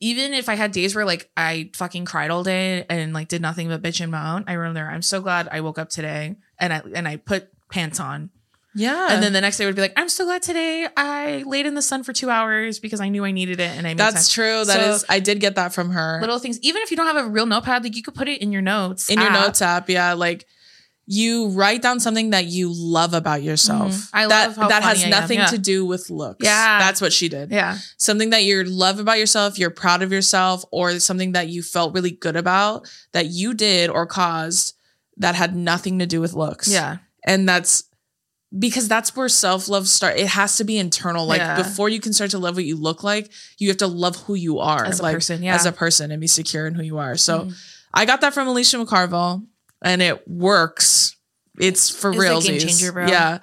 even if I had days where like I fucking cried all day and like did nothing but bitch and moan, I remember I'm so glad I woke up today and I and I put pants on. yeah. And then the next day would be like, I'm so glad today I laid in the sun for two hours because I knew I needed it and I made that's time. true. That is. So- I did get that from her. Little things, even if you don't have a real notepad, like you could put it in your notes. in your notes app, yeah, like you write down something that you love about yourself. Mhm. I that love how that has I am, nothing yeah. to do with looks. Yeah. That's what she did. Yeah. Something that you love about yourself, you're proud of yourself, or something that you felt really good about that you did or caused that had nothing to do with looks. Yeah. And that's because that's where self-love start it has to be internal like Yeah. before you can start to love what you look like you have to love who you are As a like, person, yeah. as a person and be secure in who you are so Mhm. i got that from Alicia McCarvell and it works. It's for real game changer, bro. yeah.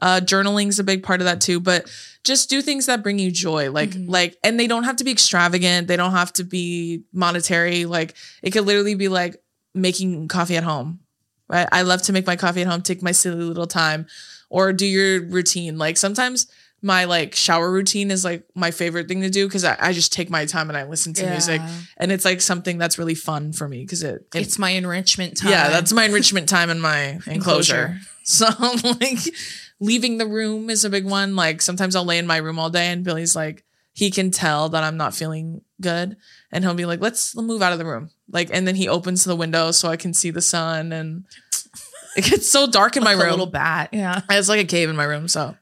Uh journaling's a big part of that too but just do things that bring you joy like Mhm. like and they don't have to be extravagant. They don't have to be monetary. Like it could literally be like making coffee at home. Right i love to make my coffee at home take my silly little time or do your routine. Like sometimes my like shower routine is like my favorite thing to do because I, I just take my time and i listen to music and it's like something that's really fun for me because it, it It's my enrichment time. yeah that's my enrichment time in my enclosure Enclosure. so like leaving the room is a big one like sometimes i'll lay in my room all day and billy's like he can tell that i'm not feeling good and he'll be like let's move out of the room like and then he opens the window so i can see the sun and it gets so dark in my Like a room little bat. Yeah. it's like a cave in my room. So,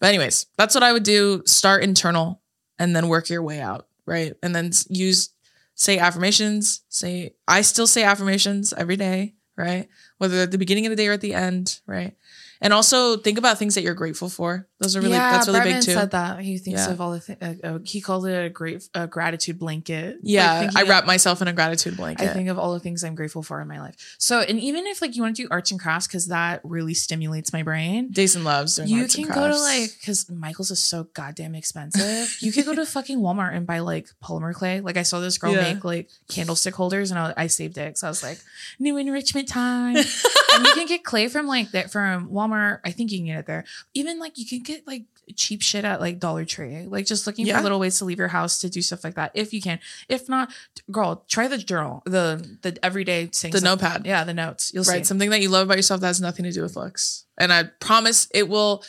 but anyways, that's what I would do. Start internal and then work your way out. Right. And then use, say affirmations. Say, I still say affirmations every day. Right. Whether at the beginning of the day or at the end. Right. And also think about things that you're grateful for. Those are really, that's really Bretman big too. said that. He thinks Yeah. of all the things. Uh, uh, he called it a great a gratitude blanket. Yeah. Like, I of- wrap myself in a gratitude blanket. I think of all the things I'm grateful for in my life. So, and even if like you want to do arts and crafts, because that really stimulates my brain. Deison loves doing You can go to like because Michael's is so goddamn expensive. you could go to fucking Walmart and buy like polymer clay. Like I saw this girl Yeah. make like candlestick holders, and I, I saved it. So I was like, new enrichment time. and you can get clay from like that from Walmart. I think you can get it there. Even like you can get like cheap shit at like Dollar Tree. Like just looking Yeah. for little ways to leave your house to do stuff like that if you can. If not, girl, try the journal, the the everyday things. the notepad. Yeah, the notes. You'll right see. something that you love about yourself that has nothing to do with looks and i promise it will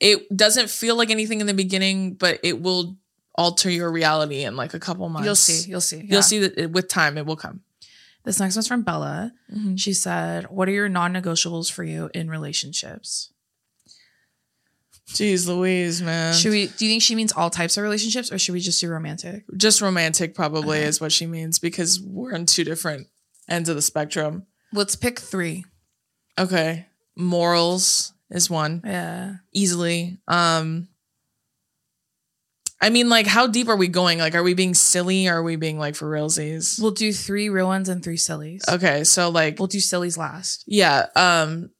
it doesn't feel like anything in the beginning but it will alter your reality in like a couple months You'll see. You'll see. Yeah. you'll see that with time it will come This next one's from Bella. She said, What are your non negotiables for you in relationships? jeez louise man Should we do you think she means all types of relationships or should we just do romantic? just romantic probably Okay. is what she means because we're on two different ends of the spectrum Let's pick three. okay morals is one Yeah. easily um i mean like how deep are we going like are we being silly or are we being like for realsies We'll do three real ones and three sillies. okay so like We'll do sillies last. yeah um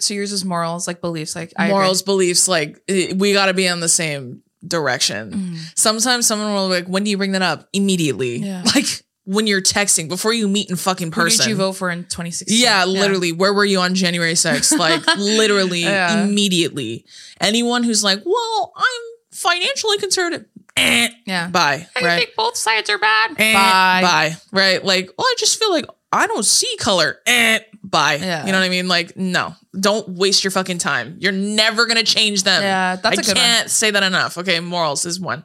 So yours is morals, like beliefs, like I agree. morals beliefs like eh, we got to be on the same direction Mhm. sometimes someone will be like when do you bring that up immediately Yeah. like when you're texting before you meet in fucking Who person did you vote for in 2016? yeah, literally. Where were you on January 6th? Like, literally, Yeah. immediately. Anyone who's like, well, I'm financially conservative. Eh, Yeah. bye. I right. think both sides are bad. Eh, Bye. Bye. Right. Like, well, I just feel like I don't see color. Eh, bye. Yeah. You know what I mean? Like, no, don't waste your fucking time. You're never going to change them. Yeah, that's I a good one. can't say that enough. Okay. Morals is one.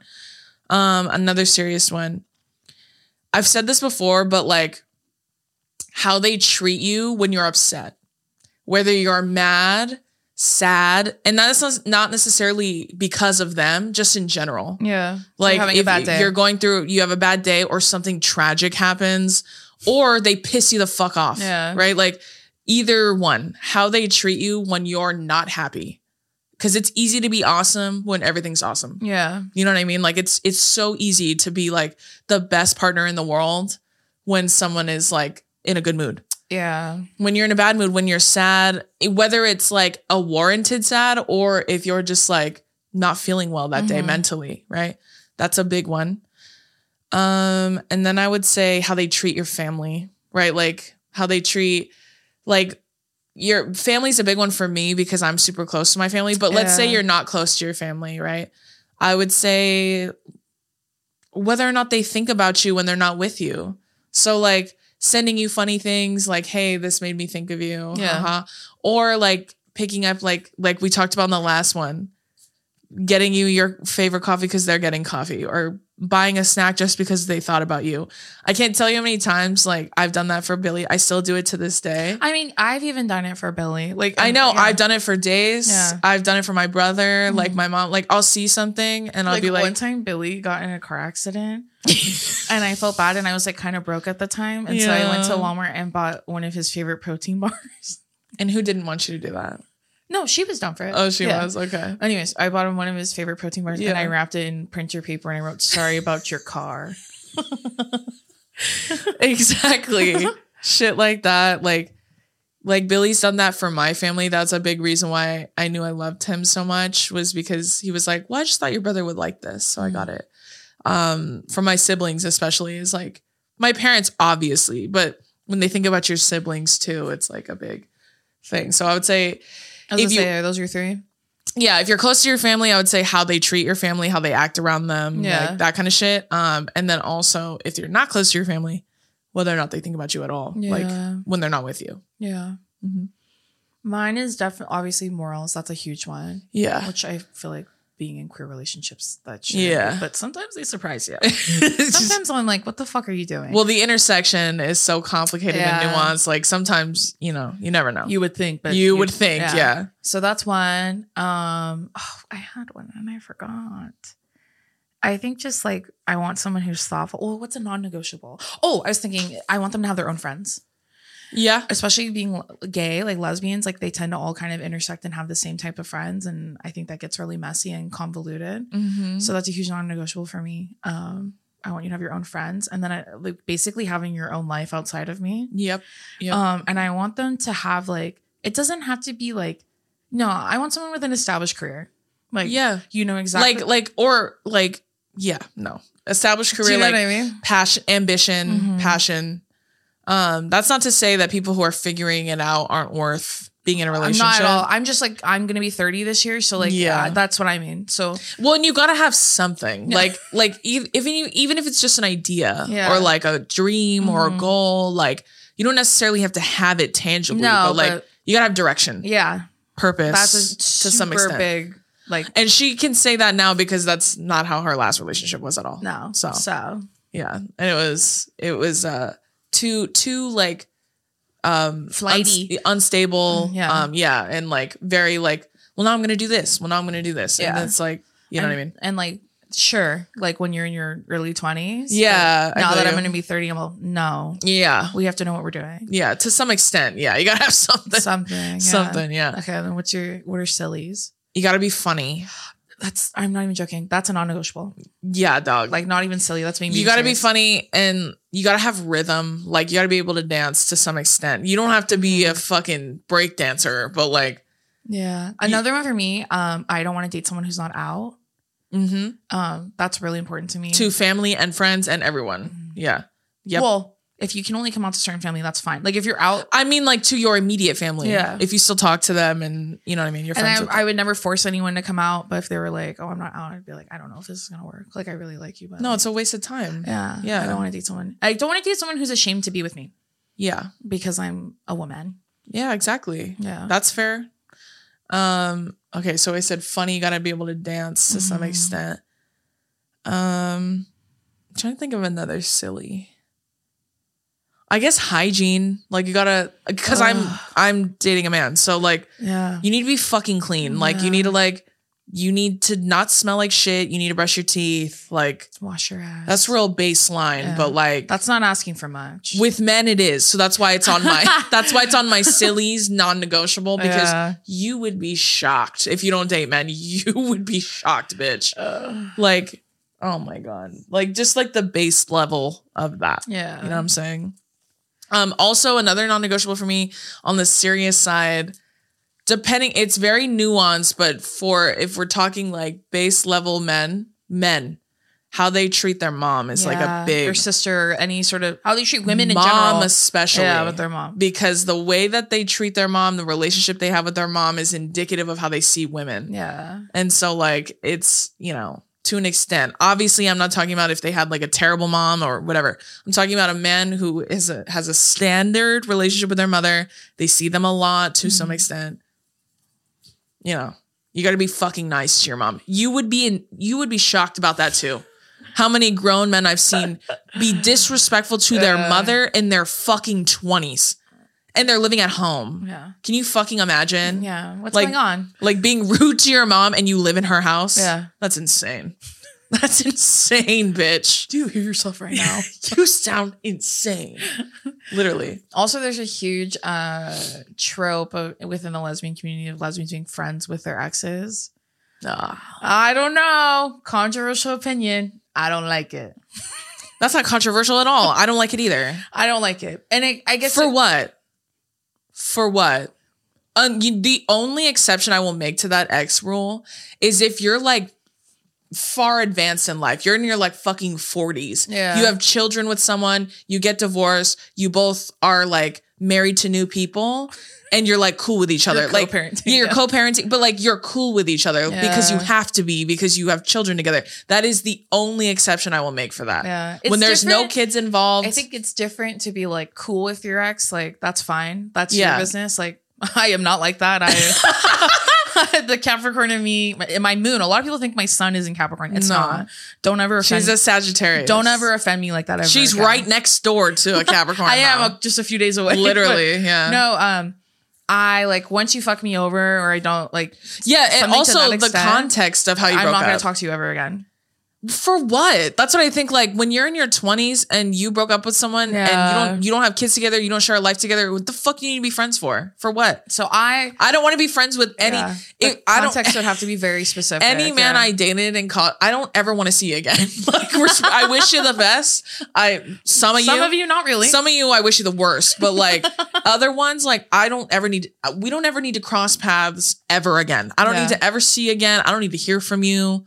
Um, another serious one. I've said this before, but like how they treat you when you're upset, whether you're mad, sad, and that's not necessarily because of them, just in general. Yeah. Like You're having a if bad day. you're going through, you have a bad day, or something tragic happens, or they piss you the fuck off. Yeah. Right. Like either one, how they treat you when you're not happy. Cause it's easy to be awesome when everything's awesome. Yeah. You know what I mean? Like it's it's so easy to be like the best partner in the world when someone is like in a good mood. Yeah. when you're in a bad mood, when you're sad, whether it's like a warranted sad or if you're just like not feeling well that day Mhm. mentally, right? That's a big one. Um, and then I would say how they treat your family, right? Like how they treat like your family's a big one for me because I'm super close to my family. But let's say you're not close to your family, right? I would say whether or not they think about you when they're not with you. So like sending you funny things like, hey, this made me think of you. Yeah. haha. Or like picking up like like we talked about in the last one, getting you your favorite coffee because they're getting coffee or buying a snack just because they thought about you. I can't tell you how many times like I've done that for Billy. I still do it to this day. I mean, I've even done it for Billy. Like I know yeah. I've done it for days. Yeah. I've done it for my brother, like Mhm. my mom. Like I'll see something and I'll like, be like, one time Billy got in a car accident and I felt bad and I was like kind of broke at the time. And so I went to Walmart and bought one of his favorite protein bars. and who didn't want you to do that? No, she was down for it. Oh, she Yeah. was okay. Anyways, I bought him one of his favorite protein bars and I wrapped it in printer paper and I wrote, sorry about your car. exactly. Shit like that. Like, like Billy's done that for my family. That's a big reason why I knew I loved him so much was because he was like, "Well, I just thought your brother would like this, so I got it." Um, for my siblings, especially, is like my parents, obviously, but when they think about your siblings too, it's like a big thing. So I would say, I was If gonna you- say, are those your three? yeah, if you're close to your family, I would say how they treat your family, how they act around them, Yeah. like that kind of shit. Um, and then also if you're not close to your family, whether or not they think about you at all, like when they're not with you. Yeah. Mhm. Mine is definitely obviously morals. That's a huge one, Yeah. which I feel like being in queer relationships that should Yeah. but sometimes they surprise you. Sometimes I'm like, what the fuck are you doing? well, the intersection is so complicated Yeah. and nuanced. Like sometimes, you know, you never know. you would think, but you would think, yeah. So that's one. Um, oh, I had one and I forgot. I think just like I want someone who's thoughtful. Oh, what's a non-negotiable? Oh, I was thinking I want them to have their own friends, Yeah. especially being gay, like lesbians. Like they tend to all kind of intersect and have the same type of friends, and I think that gets really messy and convoluted. Mhm. So that's a huge non-negotiable for me. Um, I want you to have your own friends, and then I, like basically having your own life outside of me. Yep. Yep. Um, and I want them to have like it doesn't have to be like no, I want someone with an established career. Like yeah. you know exactly Like, like, or like, yeah, no. Established career, you know like I mean? passion, ambition, Mhm. passion. Um, that's not to say that people who are figuring it out aren't worth being in a I'm relationship. not at all. I'm just like I'm gonna be 30 this year, so like Yeah. yeah, that's what I mean. So Well, and you gotta have something like like ev- even you even if it's just an idea Yeah. or like a dream or a Mhm. goal, like you don't necessarily have to have it tangibly, No, but like but- you gotta have direction, yeah, purpose that's to some super extent. big like And she can say that now because that's not how her last relationship was at all. no. So so yeah, and it was it was uh too too like um Flighty. uns- unstable, Mm, yeah. um yeah, and like very like well now I'm gonna do this, well now I'm gonna do this, and Yeah. it's like you know and, what I mean. And like sure, like when you're in your early 20s. Yeah, Now that I'm gonna be 30, I'm like, no, Yeah. we have to know what we're doing. Yeah, to some extent. Yeah, you gotta have something. Something. yeah. Something. Yeah, Okay, then what's your what are sillies? you gotta be funny. That's I'm not even joking. That's a non-negotiable. Yeah, dog. Like not even silly. That's me. you gotta be funny and you gotta have rhythm. Like you gotta be able to dance to some extent. You don't have to be a Mm-hmm. fucking break dancer, but like, Yeah. Another one for me. Um, I don't want to date someone who's not out. hmm Um, that's really important to me. to family and friends and everyone. Mhm. Yeah. Yep. Well, if you can only come out to certain family, that's fine. Like if you're out, I mean, like to your immediate family. Yeah. If you still talk to them and you know what I mean, your and friends. I, with I would never force anyone to come out. But if they were like, "Oh, I'm not out," I'd be like, "I don't know if this is gonna work." Like I really like you, but no, it's a waste of time. yeah, yeah. I don't want to date someone. I don't want to date someone who's ashamed to be with me Yeah. because I'm a woman. Yeah. Exactly. Yeah. That's fair. Um, okay, so I said funny, gotta be able to dance to some Mhm. extent. Um I'm trying to think of another silly. I guess hygiene. Like you gotta because I'm I'm dating a man. So like yeah. you need to be fucking clean. Oh, like you need to like you need to not smell like shit. You need to brush your teeth. Like Wash your ass. that's real baseline. Yeah. But like That's not asking for much. with men it is. So that's why it's on my that's why it's on my sillies non-negotiable because Yeah. you would be shocked if you don't date men. You would be shocked, bitch. Like, oh my god. Like just like the base level of that. yeah. You know what I'm saying? Um, also another non-negotiable for me on the serious side, depending, it's very nuanced, but for if we're talking like base level men, men, how they treat their mom is like a big or sister, or any sort of how they treat women in mom, general. especially. Yeah, with their mom. because the way that they treat their mom, the relationship they have with their mom is indicative of how they see women. Yeah. And so like it's, you know, to an extent. Obviously, I'm not talking about if they had like a terrible mom or whatever. I'm talking about a man who is a, has a standard relationship with their mother. They see them a lot to some mm-hmm. extent. You know, you got to be fucking nice to your mom. You would be in you would be shocked about that too. How many grown men I've seen be disrespectful to their mother in their fucking 20s and they're living at home. Yeah. Can you fucking imagine? Yeah. What's Like- going on? Like being rude to your mom and you live in her house. Yeah. That's insane. That's insane, bitch. Do you hear yourself right now? you sound insane. Literally. also, there's a huge uh trope of, within the lesbian community of lesbians being friends with their exes. Ah. I don't know. Controversial opinion. I don't like it. That's not controversial at all. I don't like it either. I don't like it. And it, I guess For it- what? For what? Um, you, the only exception I will make to that X rule is if you're like far advanced in life. You're in your like fucking 40s. Yeah. You have children with someone, you get divorced, you both are like married to new people and you're like cool with each other. You're like co-parenting, you're yeah. co-parenting, but like you're cool with each other because you have to be because you have children together. That is the only exception I will make for that. Yeah. when It's there's no kids involved. I think it's different to be like cool with your ex. Like that's fine. That's Yeah. your business. Like I am not like that. I the Capricorn in me, my, my moon. A lot of people think my sun is in Capricorn. It's No. not. Don't ever offend. Me. She's a Sagittarius. don't ever offend me like that. Ever She's again. right next door to a Capricorn. I am a, just a few days away. literally, yeah. no. Um, I like once you fuck me over or I don't like. yeah, and also the context of how you I'm not gonna talk to you ever again. For what? That's what I think. Like when you're in your 20s and you broke up with someone and you don't you don't have kids together, you don't share a life together. What the fuck do you need to be friends for? For what? So I. I don't want to be friends with any. yeah, it- I don't. context would have to be very specific. Any man yeah. I dated and caught, I don't ever want to see you again. like, we're, I wish you the best. I some of some you, of you not really. Some of you, I wish you the worst, but like other ones, like I don't ever need. We don't ever need to cross paths ever again. I don't Yeah. need to ever see you again. I don't need to hear from you.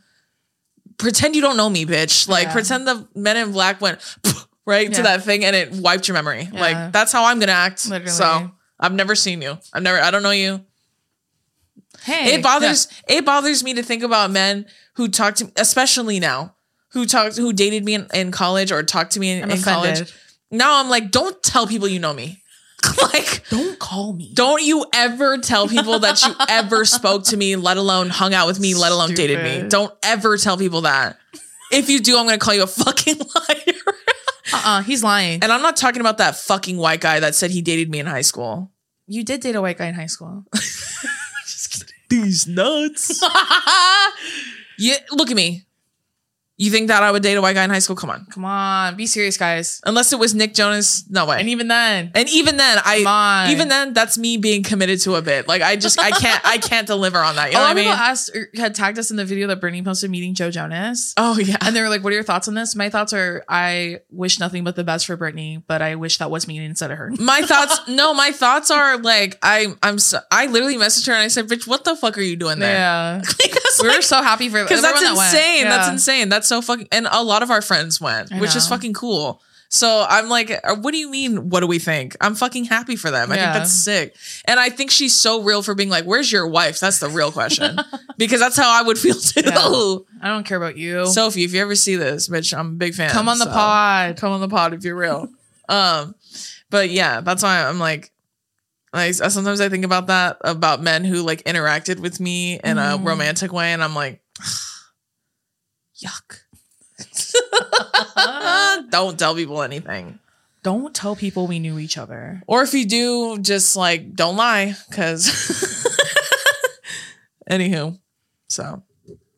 Pretend you don't know me, bitch. Like Yeah. pretend the Men in Black went right to that thing and it wiped your memory. Yeah. Like that's how I'm gonna act. Literally. So I've never seen you. I've never. I don't know you. hey, It bothers. It bothers me to think about men who talk to, me, especially now, who talked, who dated me in, in college or talked to me in, in college. Now I'm like, don't tell people you know me. like, Don't call me. don't you ever tell people that you ever spoke to me, let alone hung out with me, let alone dated me. Don't ever tell people that. If you do, I'm gonna call you a fucking liar. Uh-uh, he's lying. and I'm not talking about that fucking white guy that said he dated me in high school. You did date a white guy in high school. These nuts. you look at me. You think that I would date a white guy in high school? Come on. Come on, be serious, guys. Unless it was Nick Jonas, no way. And even then, And even then, I Come on. even then, that's me being committed to a bit. Like I just I can't I can't deliver on that. You know what I mean? asked had tagged us in the video that Brittany posted meeting Joe Jonas. Oh yeah. And they were like, "What are your thoughts on this?" My thoughts are, I wish nothing but the best for Brittany, but I wish that was me instead of her. my thoughts no, my thoughts are like I I'm so, I literally messaged her and I said, "Bitch, what the fuck are you doing there?" Yeah, We were so happy for because that's everyone that went. insane. That's insane. That's so fucking. And a lot of our friends went, I which is fucking cool. So I'm like, uh, what do you mean? What do we think? I'm fucking happy for them. I think that's sick. And I think she's so real for being like, where's your wife? That's the real question. because that's how I would feel too. Yeah. I don't care about you. Sophie, if you ever see this, bitch, I'm a big fan. come on the so pod. Come on the pod if you're real. um, but yeah, that's why I'm like, like sometimes I think about that about men who like interacted with me in a Mhm. romantic way, and I'm like, yuck. Don't tell people anything. Don't tell people we knew each other. Or if you do, just like don't lie, because. Anywho, so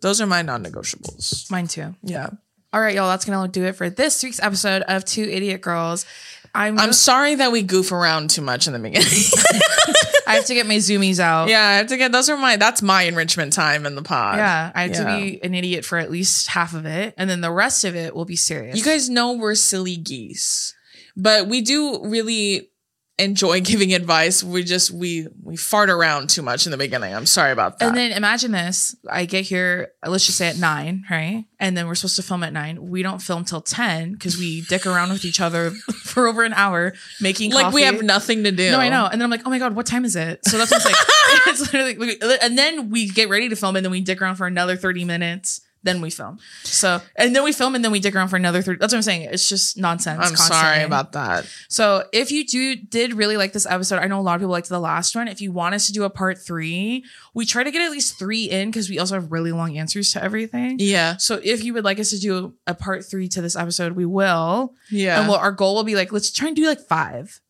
those are my non-negotiables. Mine too. Yeah. All right, y'all. That's gonna do it for this week's episode of Two Idiot Girls. I'm. I'm sorry that we goof around too much in the beginning. I have to get my zoomies out. yeah, I have to get those are my that's my enrichment time in the pod. Yeah, I have Yeah. to be an idiot for at least half of it, and then the rest of it will be serious. You guys know we're silly geese. but we do really enjoy giving advice. We just we we fart around too much in the beginning. I'm sorry about that. And then imagine this: I get here, let's just say at nine, right? And then we're supposed to film at nine. We don't film till ten because we dick around with each other for over an hour making like we have nothing to do. No, I know. And then I'm like, oh my god, what time is it? So that's what I'm saying. it's literally, and then we get ready to film, and then we dick around for another thirty minutes. Then we film. So and then we film, and then we dick around for another thirty. That's what I'm saying. It's just nonsense. I'm sorry about that. So if you do did really like this episode, I know a lot of people liked the last one. If you want us to do a part three, we try to get at least three in because we also have really long answers to everything. Yeah. So if you would like us to do a part three to this episode, we will. Yeah. And well, our goal will be like, let's try and do like five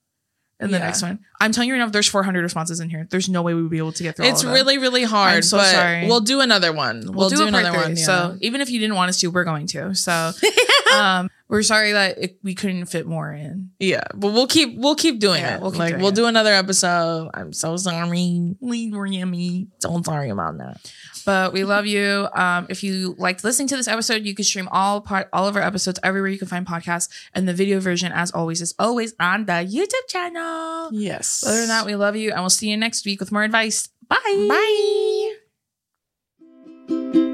in the Yeah. next one. I'm telling you right now, there's 400 responses in here. There's no way we would be able to get through. it's all of them. really, really hard. I'm so but sorry. We'll do another one. We'll, We'll, do, part another three. one. Yeah. So even if you didn't want us to, we're going to. So um, we're sorry that it, we couldn't fit more in. yeah, but we'll keep we'll keep doing Yeah, it. we'll keep like doing we'll it. do another episode. I'm so sorry. Or yummy. So sorry about that. But we love you. Um, if you liked listening to this episode, you can stream all part all of our episodes everywhere you can find podcasts. And the video version, as always, is always on the YouTube channel. Yes. Other than that, we love you, and we'll see you next week with more advice. Bye. Bye.